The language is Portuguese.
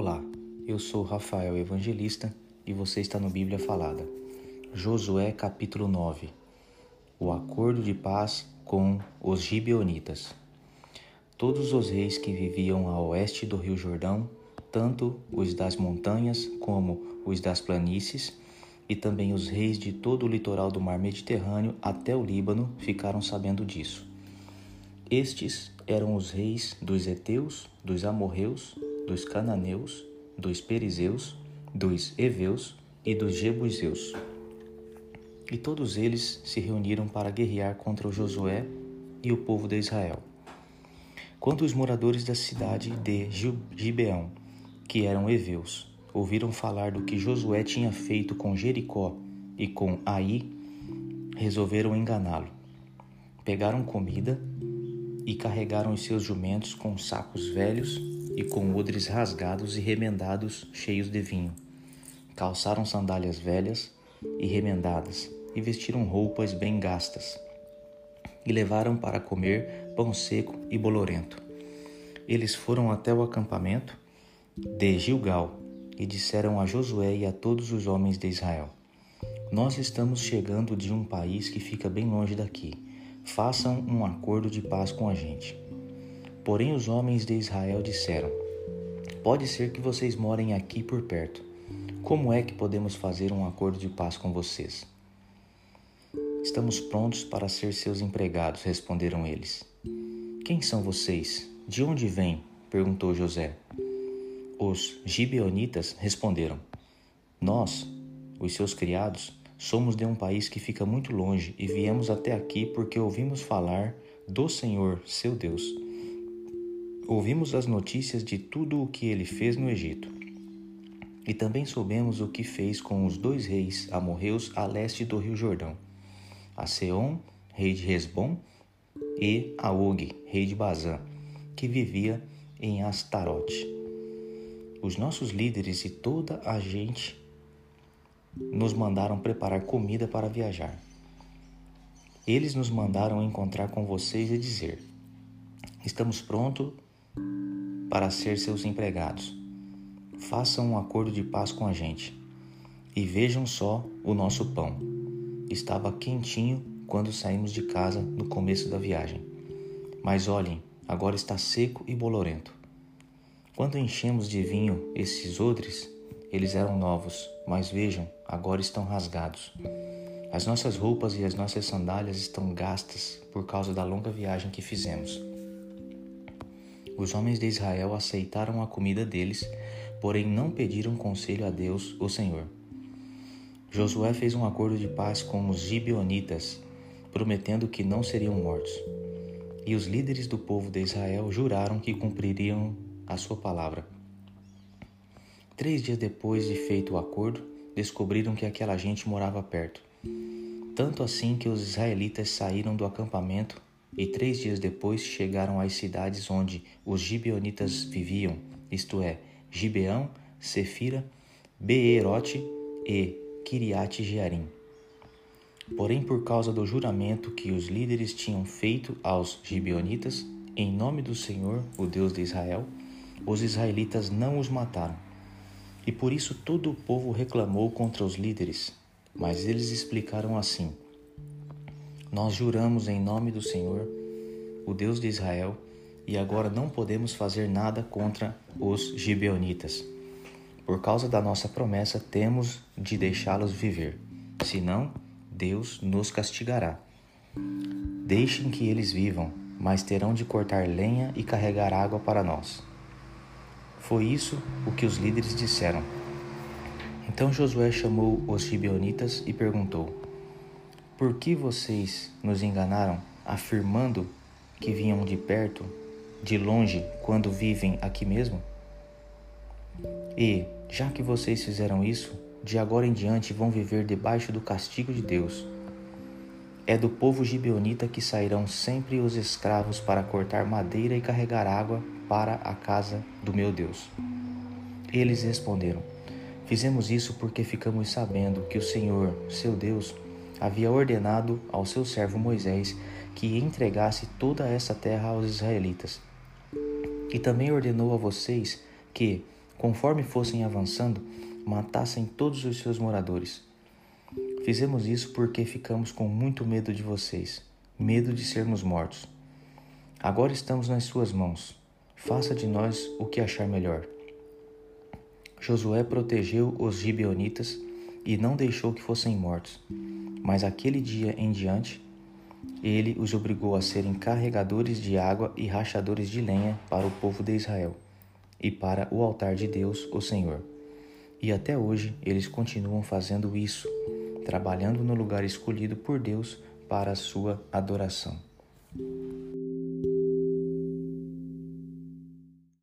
Olá, eu sou Rafael Evangelista e você está no Bíblia Falada. Josué capítulo 9 O acordo de paz com os Gibeonitas. Todos os reis que viviam a oeste do Rio Jordão, tanto os das montanhas como os das planícies, e também os reis de todo o litoral do mar Mediterrâneo até o Líbano ficaram sabendo disso. Estes eram os reis dos Eteus, dos Amorreus, dos Cananeus, dos Perizeus, dos Eveus e dos Jebuseus. E todos eles se reuniram para guerrear contra Josué e o povo de Israel. Quando os moradores da cidade de Gibeão, que eram Eveus, ouviram falar do que Josué tinha feito com Jericó e com Aí, resolveram enganá-lo. Pegaram comida e carregaram os seus jumentos com sacos velhos e com odres rasgados e remendados cheios de vinho. Calçaram sandálias velhas e remendadas e vestiram roupas bem gastas. E levaram para comer pão seco e bolorento. Eles foram até o acampamento de Gilgal e disseram a Josué e a todos os homens de Israel: Nós estamos chegando de um país que fica bem longe daqui. Façam um acordo de paz com a gente. Porém, os homens de Israel disseram: Pode ser que vocês morem aqui por perto. Como é que podemos fazer um acordo de paz com vocês? Estamos prontos para ser seus empregados, responderam eles. Quem são vocês? De onde vêm? perguntou José. Os gibeonitas responderam: Nós, os seus criados, somos de um país que fica muito longe e viemos até aqui porque ouvimos falar do Senhor, seu Deus. Ouvimos as notícias de tudo o que ele fez no Egito. E também soubemos o que fez com os dois reis amorreus a leste do rio Jordão, a Seom, rei de Resbom, e a Og, rei de Bazã, que vivia em Astarote os nossos líderes e toda a gente nos mandaram preparar comida para viajar. Eles nos mandaram encontrar com vocês e dizer: Estamos prontos para ser seus empregados. Façam um acordo de paz com a gente. E vejam só o nosso pão. Estava quentinho quando saímos de casa no começo da viagem. Mas olhem, agora está seco e bolorento. Quando enchemos de vinho esses odres, eles eram novos, mas vejam, agora estão rasgados. As nossas roupas e as nossas sandálias estão gastas por causa da longa viagem que fizemos. Os homens de Israel aceitaram a comida deles, porém não pediram conselho a Deus, o Senhor. Josué fez um acordo de paz com os gibeonitas, prometendo que não seriam mortos. E os líderes do povo de Israel juraram que cumpririam a sua palavra. Três dias depois de feito o acordo, descobriram que aquela gente morava perto. Tanto assim que os israelitas saíram do acampamento e três dias depois chegaram às cidades onde os gibeonitas viviam, isto é, Gibeão, Sefira, Beerote e Kiriate Jearim. Porém, por causa do juramento que os líderes tinham feito aos gibeonitas, em nome do Senhor, o Deus de Israel, os israelitas não os mataram. E por isso todo o povo reclamou contra os líderes. Mas eles explicaram assim: Nós juramos em nome do Senhor, o Deus de Israel, e agora não podemos fazer nada contra os gibeonitas. Por causa da nossa promessa, temos de deixá-los viver. Senão, Deus nos castigará. Deixem que eles vivam, mas terão de cortar lenha e carregar água para nós. Foi isso o que os líderes disseram. Então Josué chamou os gibeonitas e perguntou: Por que vocês nos enganaram, afirmando que vinham de perto, de longe, quando vivem aqui mesmo? E, já que vocês fizeram isso, de agora em diante vão viver debaixo do castigo de Deus. É do povo gibeonita que sairão sempre os escravos para cortar madeira e carregar água para a casa do meu Deus. Eles responderam: Fizemos isso porque ficamos sabendo que o Senhor, seu Deus, havia ordenado ao seu servo Moisés que entregasse toda essa terra aos israelitas. E também ordenou a vocês que, conforme fossem avançando, matassem todos os seus moradores. Fizemos isso porque ficamos com muito medo de vocês, medo de sermos mortos. Agora estamos nas suas mãos. Faça de nós o que achar melhor. Josué protegeu os gibeonitas e não deixou que fossem mortos. Mas aquele dia em diante, ele os obrigou a serem carregadores de água e rachadores de lenha para o povo de Israel e para o altar de Deus, o Senhor. E até hoje eles continuam fazendo isso, trabalhando no lugar escolhido por Deus para a sua adoração.